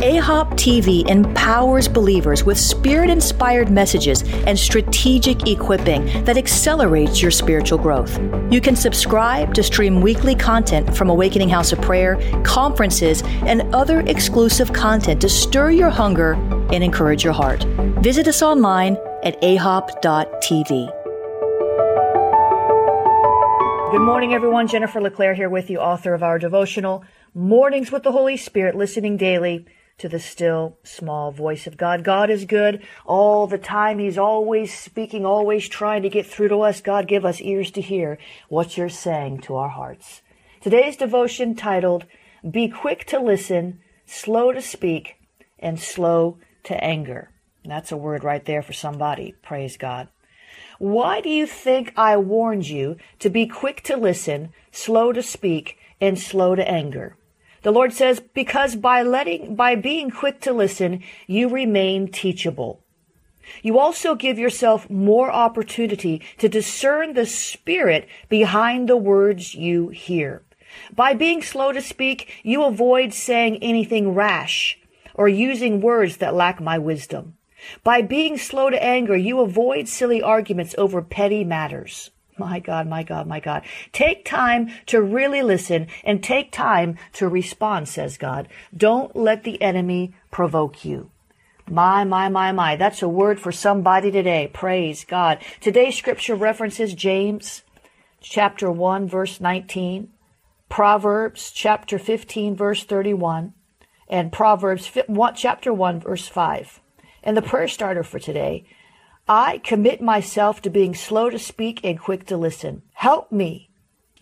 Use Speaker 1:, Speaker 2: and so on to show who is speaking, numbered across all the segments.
Speaker 1: AHOP TV empowers believers with spirit inspired messages and strategic equipping that accelerates your spiritual growth. You can subscribe to stream weekly content from Awakening House of Prayer, conferences, and other exclusive content to stir your hunger and encourage your heart. Visit us online at ahop.tv. Good morning, everyone. Jennifer LeClaire here with you, author of our devotional Mornings with the Holy Spirit, listening daily to the still small voice of God. God is good all the time. He's always speaking, always trying to get through to us. God, give us ears to hear what you're saying to our hearts. Today's devotion titled, Be quick to listen, slow to speak, and slow to anger. That's a word right there for somebody. Praise God. Why do you think I warned you to be quick to listen, slow to speak, and slow to anger? The Lord says, because by letting, by being quick to listen, you remain teachable. You also give yourself more opportunity to discern the spirit behind the words you hear. By being slow to speak, you avoid saying anything rash or using words that lack my wisdom. By being slow to anger, you avoid silly arguments over petty matters. My God, my God, my God. Take time to really listen and take time to respond, says God. Don't let the enemy provoke you. My, my, my, my. That's a word for somebody today. Praise God. Today's scripture references James chapter 1 verse 19, Proverbs chapter 15 verse 31, and Proverbs chapter 1 verse 5. And the prayer starter for today I commit myself to being slow to speak and quick to listen. Help me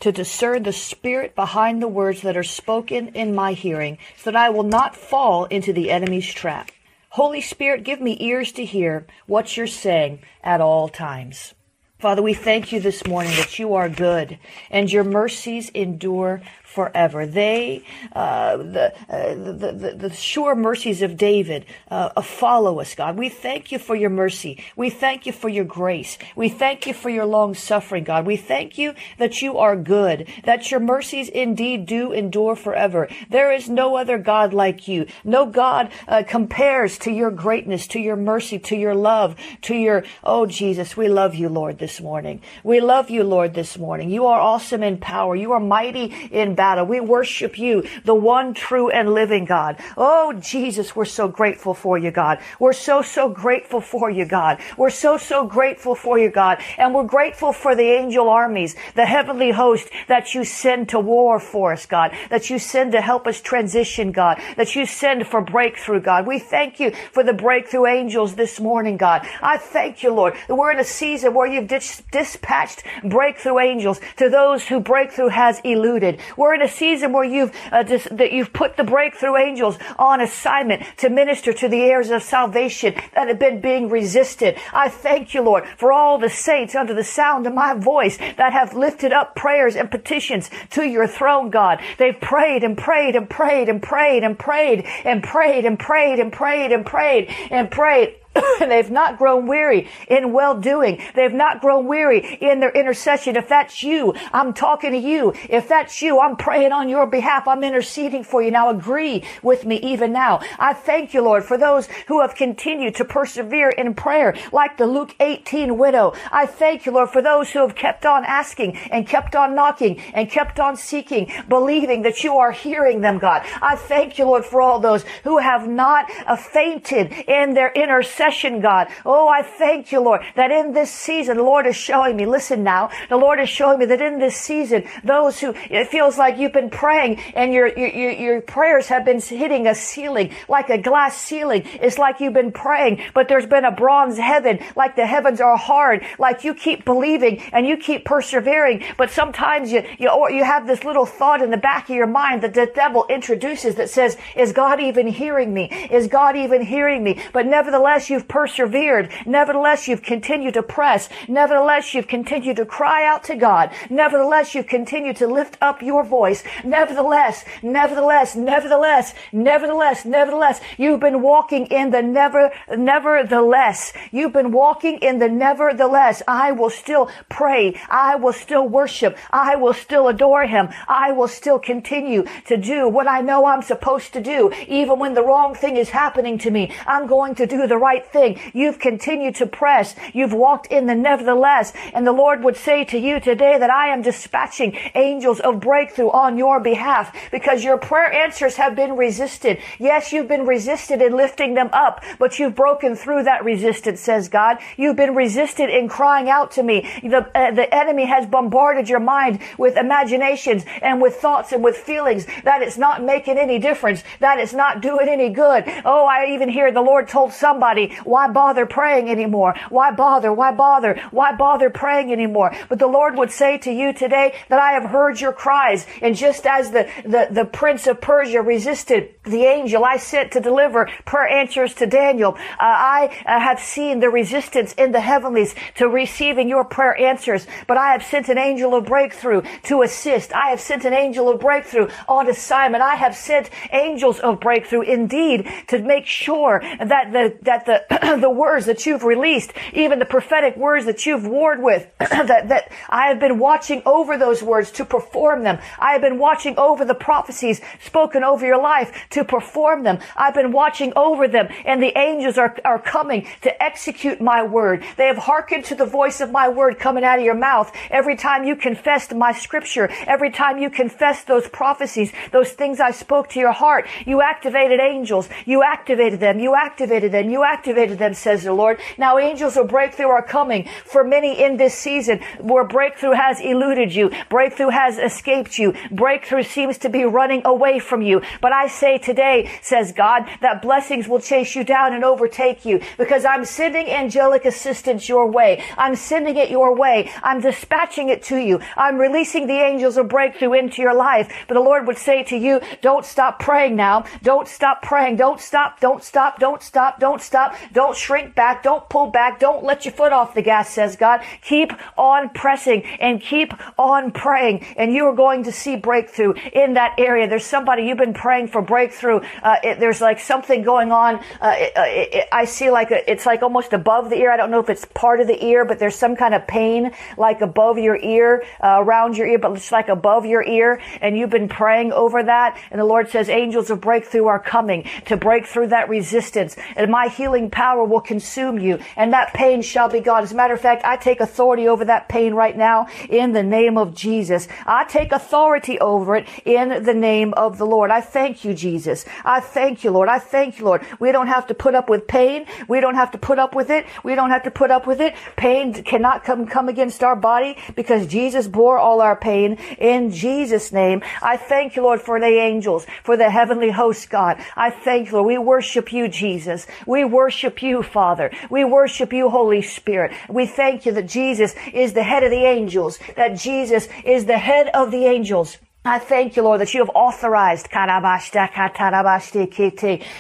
Speaker 1: to discern the spirit behind the words that are spoken in my hearing so that I will not fall into the enemy's trap. Holy Spirit, give me ears to hear what you're saying at all times. Father, we thank you this morning that you are good and your mercies endure forever. They, uh, the, uh, the, the, the, sure mercies of David uh, follow us, God. We thank you for your mercy. We thank you for your grace. We thank you for your long suffering, God. We thank you that you are good, that your mercies indeed do endure forever. There is no other God like you. No God uh, compares to your greatness, to your mercy, to your love, to your, oh Jesus, we love you, Lord, this morning. We love you, Lord, this morning. You are awesome in power. You are mighty in battle battle. We worship you, the one true and living God. Oh, Jesus, we're so grateful for you, God. We're so, so grateful for you, God. We're so, so grateful for you, God. And we're grateful for the angel armies, the heavenly host that you send to war for us, God, that you send to help us transition, God, that you send for breakthrough, God. We thank you for the breakthrough angels this morning, God. I thank you, Lord, we're in a season where you've dis- dispatched breakthrough angels to those who breakthrough has eluded. We're in a season where you've uh, dis- that you've put the breakthrough angels on assignment to minister to the heirs of salvation that have been being resisted. I thank you, Lord, for all the saints under the sound of my voice that have lifted up prayers and petitions to your throne, God. They've prayed and prayed and prayed and prayed and prayed and prayed and prayed and prayed and prayed and prayed. they've not grown weary in well doing. They've not grown weary in their intercession. If that's you, I'm talking to you. If that's you, I'm praying on your behalf. I'm interceding for you. Now agree with me even now. I thank you, Lord, for those who have continued to persevere in prayer, like the Luke 18 widow. I thank you, Lord, for those who have kept on asking and kept on knocking and kept on seeking, believing that you are hearing them, God. I thank you, Lord, for all those who have not uh, fainted in their intercession intercession, God. Oh, I thank you, Lord, that in this season, the Lord is showing me, listen now, the Lord is showing me that in this season, those who, it feels like you've been praying and your, your, your prayers have been hitting a ceiling, like a glass ceiling. It's like you've been praying, but there's been a bronze heaven, like the heavens are hard, like you keep believing and you keep persevering, but sometimes you, you, or you have this little thought in the back of your mind that the devil introduces that says, is God even hearing me? Is God even hearing me? But nevertheless, you've persevered. Nevertheless, you've continued to press. Nevertheless, you've continued to cry out to God. Nevertheless, you've continued to lift up your voice. Nevertheless, nevertheless, nevertheless, nevertheless, nevertheless, you've been walking in the never, nevertheless. You've been walking in the nevertheless. I will still pray. I will still worship. I will still adore him. I will still continue to do what I know I'm supposed to do. Even when the wrong thing is happening to me, I'm going to do the right thing. You've continued to press. You've walked in the nevertheless. And the Lord would say to you today that I am dispatching angels of breakthrough on your behalf because your prayer answers have been resisted. Yes, you've been resisted in lifting them up, but you've broken through that resistance, says God. You've been resisted in crying out to me. The, uh, the enemy has bombarded your mind with imaginations and with thoughts and with feelings that it's not making any difference, that it's not doing any good. Oh, I even hear the Lord told somebody, why bother praying anymore? Why bother? Why bother? Why bother praying anymore? But the Lord would say to you today that I have heard your cries. And just as the, the, the prince of Persia resisted the angel I sent to deliver prayer answers to Daniel, uh, I uh, have seen the resistance in the heavenlies to receiving your prayer answers. But I have sent an angel of breakthrough to assist. I have sent an angel of breakthrough on assignment. I have sent angels of breakthrough indeed to make sure that the, that the, the words that you've released, even the prophetic words that you've warred with, that, that I have been watching over those words to perform them. I have been watching over the prophecies spoken over your life to perform them. I've been watching over them and the angels are, are coming to execute my word. They have hearkened to the voice of my word coming out of your mouth. Every time you confessed my scripture, every time you confessed those prophecies, those things I spoke to your heart, you activated angels. You activated them. You activated them. You activated them, says the Lord. Now angels of breakthrough are coming for many in this season where breakthrough has eluded you. Breakthrough has escaped you. Breakthrough seems to be running away from you. But I say today, says God, that blessings will chase you down and overtake you because I'm sending angelic assistance your way. I'm sending it your way. I'm dispatching it to you. I'm releasing the angels of breakthrough into your life. But the Lord would say to you, don't stop praying now. Don't stop praying. Don't stop. Don't stop. Don't stop. Don't stop. Don't shrink back. Don't pull back. Don't let your foot off the gas, says God. Keep on pressing and keep on praying and you are going to see breakthrough in that area. There's somebody you've been praying for breakthrough. Uh, it, there's like something going on. Uh, it, it, I see like a, it's like almost above the ear. I don't know if it's part of the ear, but there's some kind of pain like above your ear, uh, around your ear, but it's like above your ear. And you've been praying over that. And the Lord says angels of breakthrough are coming to break through that resistance. And my healing power will consume you. And that pain shall be gone. As a matter of fact, I take authority over that pain right now in the name of Jesus. I take authority over it in the name of the Lord. I thank you, Jesus. I thank you, Lord. I thank you, Lord. We don't have to put up with pain. We don't have to put up with it. We don't have to put up with it. Pain cannot come, come against our body because Jesus bore all our pain in Jesus' name. I thank you, Lord, for the angels, for the heavenly host, God. I thank you, Lord. We worship you, Jesus. We worship you, Father. We worship you, Holy Spirit. We thank you that Jesus is the head of the angels, that Jesus is the head of the angels. I thank you, Lord, that you have authorized,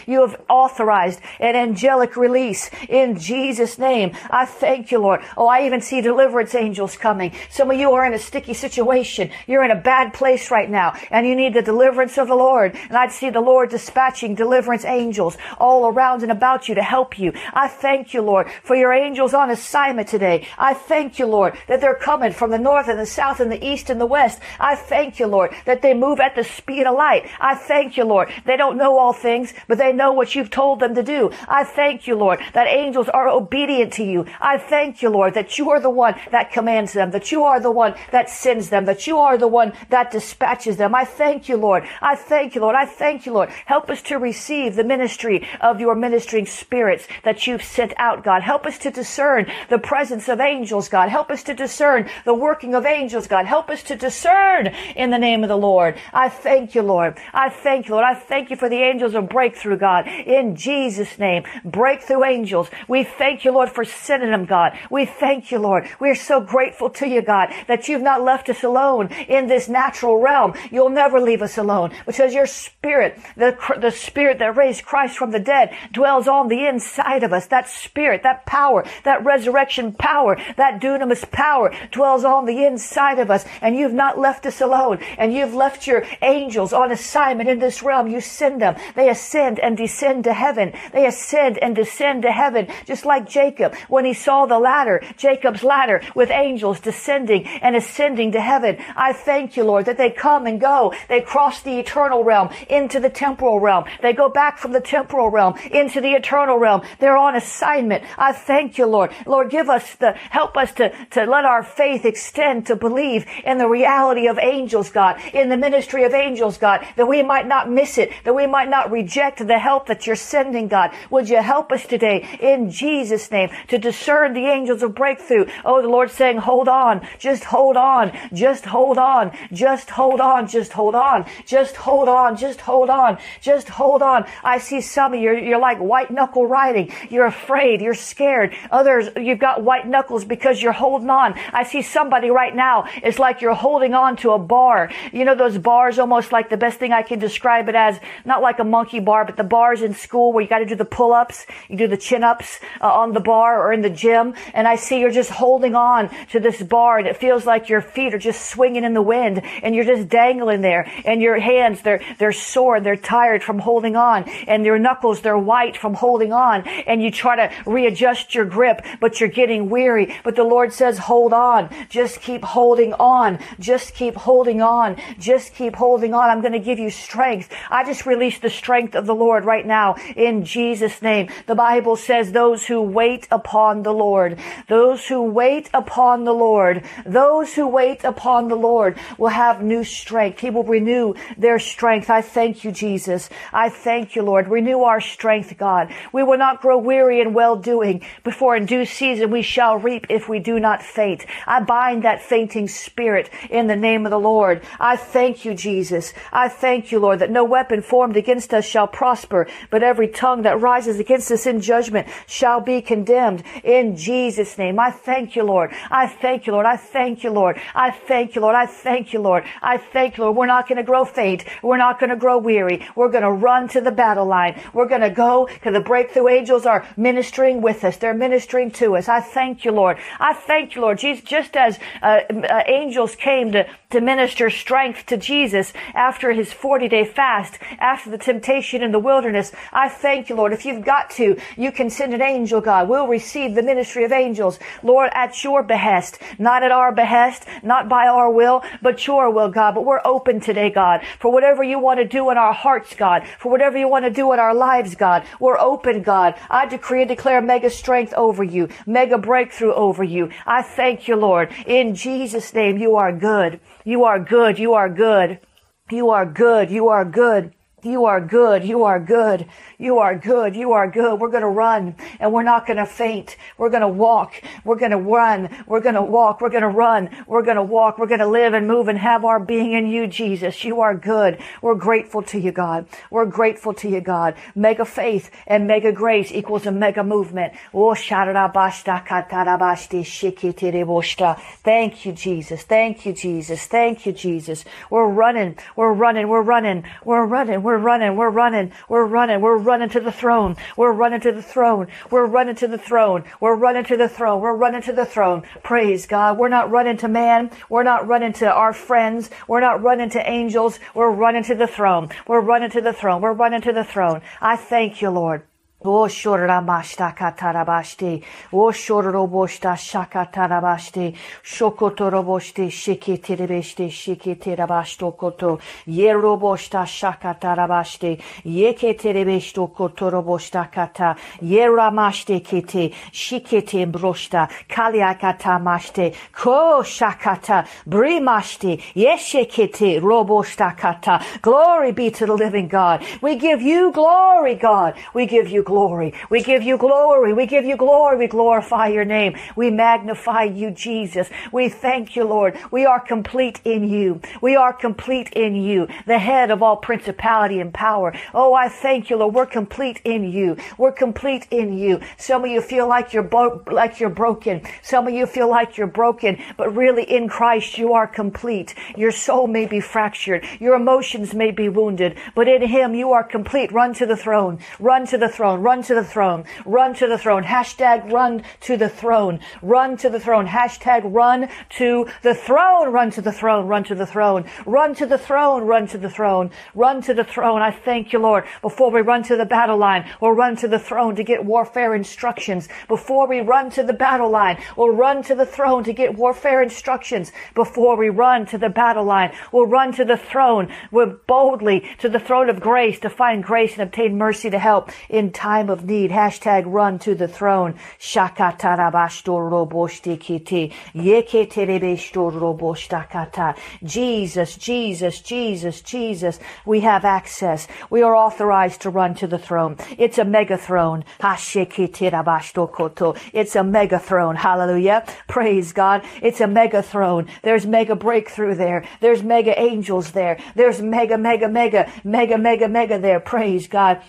Speaker 1: you have authorized an angelic release in Jesus' name. I thank you, Lord. Oh, I even see deliverance angels coming. Some of you are in a sticky situation. You're in a bad place right now, and you need the deliverance of the Lord. And I'd see the Lord dispatching deliverance angels all around and about you to help you. I thank you, Lord, for your angels on assignment today. I thank you, Lord, that they're coming from the north and the south and the east and the west. I thank you, Lord, that they move at the speed of light. I thank you, Lord. They don't know all things, but they know what you've told them to do. I thank you, Lord, that angels are obedient to you. I thank you, Lord, that you are the one that commands them, that you are the one that sends them, that you are the one that dispatches them. I thank you, Lord. I thank you, Lord. I thank you, Lord. Help us to receive the ministry of your ministering spirits that you've sent out, God. Help us to discern the presence of angels, God. Help us to discern the working of angels, God. Help us to discern in the name of the Lord. I thank you, Lord. I thank you, Lord. I thank you for the angels of breakthrough, God. In Jesus' name, breakthrough angels. We thank you, Lord, for sending them, God. We thank you, Lord. We are so grateful to you, God, that you've not left us alone in this natural realm. You'll never leave us alone because your spirit, the, the spirit that raised Christ from the dead dwells on the inside of us. That spirit, that power, that resurrection power, that dunamis power dwells on the inside of us. And you've not left us alone. And you've left your angels on assignment in this realm. You send them. They ascend and descend to heaven. They ascend and descend to heaven, just like Jacob when he saw the ladder, Jacob's ladder with angels descending and ascending to heaven. I thank you, Lord, that they come and go. They cross the eternal realm into the temporal realm. They go back from the temporal realm into the eternal realm. They're on assignment. I thank you, Lord. Lord, give us the, help us to, to let our faith extend to believe in the reality of angels, God, in the ministry of angels, God, that we might not miss it, that we might not reject the help that you're sending, God. Would you help us today in Jesus' name to discern the angels of breakthrough? Oh, the Lord's saying, hold on, just hold on, just hold on, just hold on, just hold on, just hold on, just hold on, just hold on. I see some of you, you're like white knuckle riding. You're afraid, you're scared. Others, you've got white knuckles because you're holding on. I see somebody right now, it's like you're holding on to a bar. You know those bars, almost like the best thing I can describe it as, not like a monkey bar, but the bars in school where you got to do the pull-ups, you do the chin-ups uh, on the bar or in the gym, and I see you're just holding on to this bar, and it feels like your feet are just swinging in the wind, and you're just dangling there, and your hands they're they're sore, they're tired from holding on, and your knuckles they're white from holding on, and you try to readjust your grip, but you're getting weary. But the Lord says, hold on, just keep holding on, just keep holding on, just keep holding on. I'm going to give you strength. I just release the strength of the Lord right now in Jesus' name. The Bible says those who wait upon the Lord, those who wait upon the Lord, those who wait upon the Lord will have new strength. He will renew their strength. I thank you, Jesus. I thank you, Lord. Renew our strength, God. We will not grow weary in well doing, before in due season we shall reap if we do not faint. I bind that fainting spirit in the name of the Lord. Thank you, Jesus. I thank you, Lord, that no weapon formed against us shall prosper, but every tongue that rises against us in judgment shall be condemned in Jesus' name. I thank you, Lord. I thank you, Lord. I thank you, Lord. I thank you, Lord. I thank you, Lord. I thank you, Lord. We're not going to grow faint. We're not going to grow weary. We're going to run to the battle line. We're going to go because the breakthrough angels are ministering with us. They're ministering to us. I thank you, Lord. I thank you, Lord. Jesus, just as uh, uh, angels came to, to minister strength to Jesus after his 40 day fast, after the temptation in the wilderness, I thank you, Lord. If you've got to, you can send an angel, God. We'll receive the ministry of angels, Lord, at your behest, not at our behest, not by our will, but your will, God. But we're open today, God, for whatever you want to do in our hearts, God, for whatever you want to do in our lives, God. We're open, God. I decree and declare mega strength over you, mega breakthrough over you. I thank you, Lord. In Jesus' name, you are good. You are good. You are good. You are good. You are good. You are good. You are good. You are good. You are good. We're going to run and we're not going to faint. We're going to walk. We're going to run. We're going to walk. We're going to run. We're going to walk. We're going to live and move and have our being in you, Jesus. You are good. We're grateful to you, God. We're grateful to you, God. Mega faith and mega grace equals a mega movement. Oh, Thank you, Jesus. Thank you, Jesus. Thank you, Jesus. We're running. We're running. We're running. We're running. We're running. We're running. We're running. We're running to the throne. We're running to the throne. We're running to the throne. We're running to the throne. We're running to the throne. Praise God. We're not running to man. We're not running to our friends. We're not running to angels. We're running to the throne. We're running to the throne. We're running to the throne. I thank you, Lord. O shoramashta katarabashte, O shoroboshta shakatarabashte, Shokotoroboshte shiketerebeshte shiketerabashto koto, Yeroboshta shakatarabashte, Yeketerebeshto kotoroboshta kata, Yeramashte kete, Shikete broshta, Kaliakata mashte, Ko shakata, Brimashte, Yeshekete roboshta kata. Glory be to the living God. We give you glory, God. We give you glory. We give you glory. We give you glory. We glorify your name. We magnify you, Jesus. We thank you, Lord. We are complete in you. We are complete in you, the head of all principality and power. Oh, I thank you, Lord. We're complete in you. We're complete in you. Some of you feel like you're bo- like you're broken. Some of you feel like you're broken, but really in Christ you are complete. Your soul may be fractured. Your emotions may be wounded, but in Him you are complete. Run to the throne. Run to the throne throne. Run to the throne. Run to the throne. Hashtag run to the throne. Run to the throne. Hashtag run to the throne. Run to the throne. Run to the throne. Run to the throne. Run to the throne. Run to the throne. I thank you, Lord. Before we run to the battle line, we'll run to the throne to get warfare instructions. Before we run to the battle line, we'll run to the throne to get warfare instructions. Before we run to the battle line, we'll run to the throne. We're boldly to the throne of grace to find grace and obtain mercy to help in time time of need. Hashtag run to the throne. Jesus, Jesus, Jesus, Jesus. We have access. We are authorized to run to the throne. It's a mega throne. It's a mega throne. Hallelujah. Praise God. It's a mega throne. There's mega breakthrough there. There's mega angels there. There's mega, mega, mega, mega, mega, mega there. Praise God.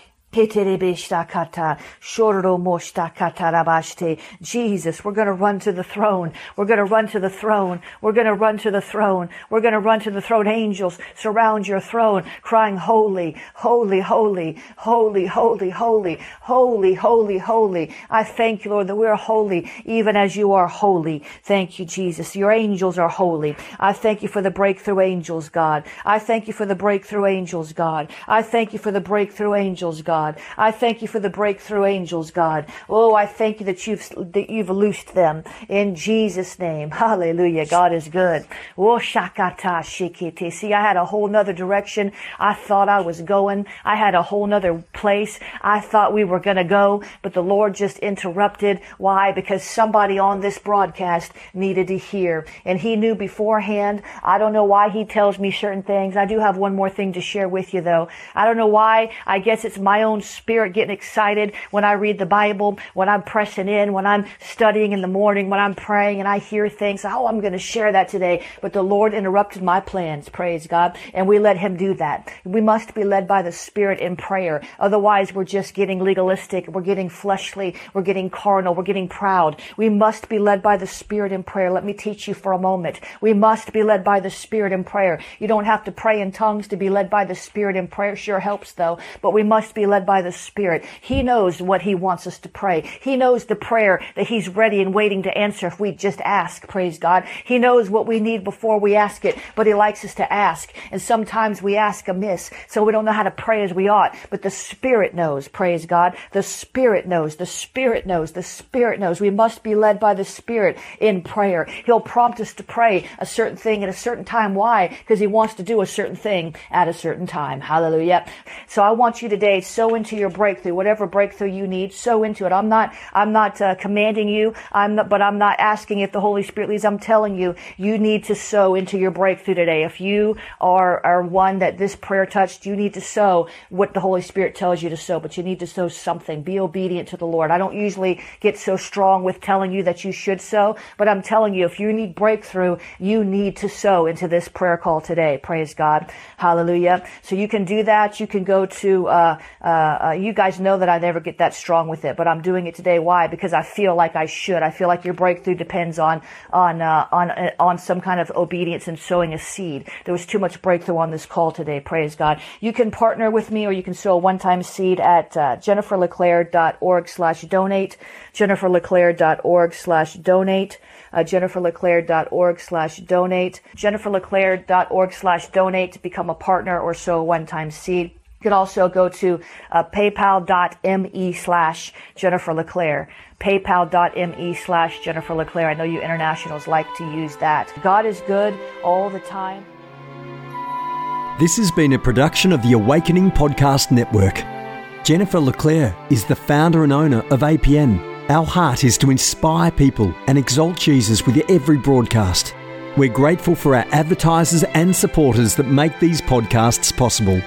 Speaker 1: Jesus, we're going to run to the throne. We're going to run to the throne. We're going to run to the throne. We're going to run to the throne. Angels surround your throne, crying, Holy, holy, holy, holy, holy, holy, holy, holy, holy. I thank you, Lord, that we're holy, even as you are holy. Thank you, Jesus. Your angels are holy. I thank you for the breakthrough angels, God. I thank you for the breakthrough angels, God. I thank you for the breakthrough angels, God. God. I thank you for the breakthrough angels, God. Oh, I thank you that you've, that you've loosed them in Jesus' name. Hallelujah. God is good. Oh, shakata shikiti. See, I had a whole nother direction I thought I was going. I had a whole nother place I thought we were going to go, but the Lord just interrupted. Why? Because somebody on this broadcast needed to hear. And he knew beforehand. I don't know why he tells me certain things. I do have one more thing to share with you though. I don't know why. I guess it's my own own spirit getting excited when I read the Bible, when I'm pressing in, when I'm studying in the morning, when I'm praying and I hear things. Oh, I'm going to share that today. But the Lord interrupted my plans. Praise God. And we let him do that. We must be led by the spirit in prayer. Otherwise, we're just getting legalistic. We're getting fleshly. We're getting carnal. We're getting proud. We must be led by the spirit in prayer. Let me teach you for a moment. We must be led by the spirit in prayer. You don't have to pray in tongues to be led by the spirit in prayer. Sure helps though, but we must be led led by the Spirit. He knows what He wants us to pray. He knows the prayer that He's ready and waiting to answer if we just ask, praise God. He knows what we need before we ask it, but He likes us to ask. And sometimes we ask amiss, so we don't know how to pray as we ought. But the Spirit knows, praise God. The Spirit knows, the Spirit knows, the Spirit knows. We must be led by the Spirit in prayer. He'll prompt us to pray a certain thing at a certain time. Why? Because He wants to do a certain thing at a certain time. Hallelujah. So I want you today so into your breakthrough, whatever breakthrough you need, sow into it. I'm not, I'm not uh, commanding you. I'm not, but I'm not asking if the Holy Spirit leads. I'm telling you, you need to sow into your breakthrough today. If you are, are one that this prayer touched, you need to sow what the Holy Spirit tells you to sow, but you need to sow something. Be obedient to the Lord. I don't usually get so strong with telling you that you should sow, but I'm telling you, if you need breakthrough, you need to sow into this prayer call today. Praise God. Hallelujah. So you can do that. You can go to, uh, uh, uh, you guys know that I never get that strong with it, but I'm doing it today. Why? Because I feel like I should. I feel like your breakthrough depends on on uh, on uh, on some kind of obedience and sowing a seed. There was too much breakthrough on this call today. Praise God. You can partner with me, or you can sow a one-time seed at uh, jenniferleclaire.org slash donate. jenniferleclaire.org slash donate. Uh, jenniferleclaire.org slash donate. jenniferleclaire.org slash donate to become a partner or sow a one-time seed. You could also go to uh, paypal.me slash Jennifer LeClaire. Paypal.me slash Jennifer LeClaire. I know you internationals like to use that. God is good all the time.
Speaker 2: This has been a production of the Awakening Podcast Network. Jennifer LeClaire is the founder and owner of APN. Our heart is to inspire people and exalt Jesus with every broadcast. We're grateful for our advertisers and supporters that make these podcasts possible.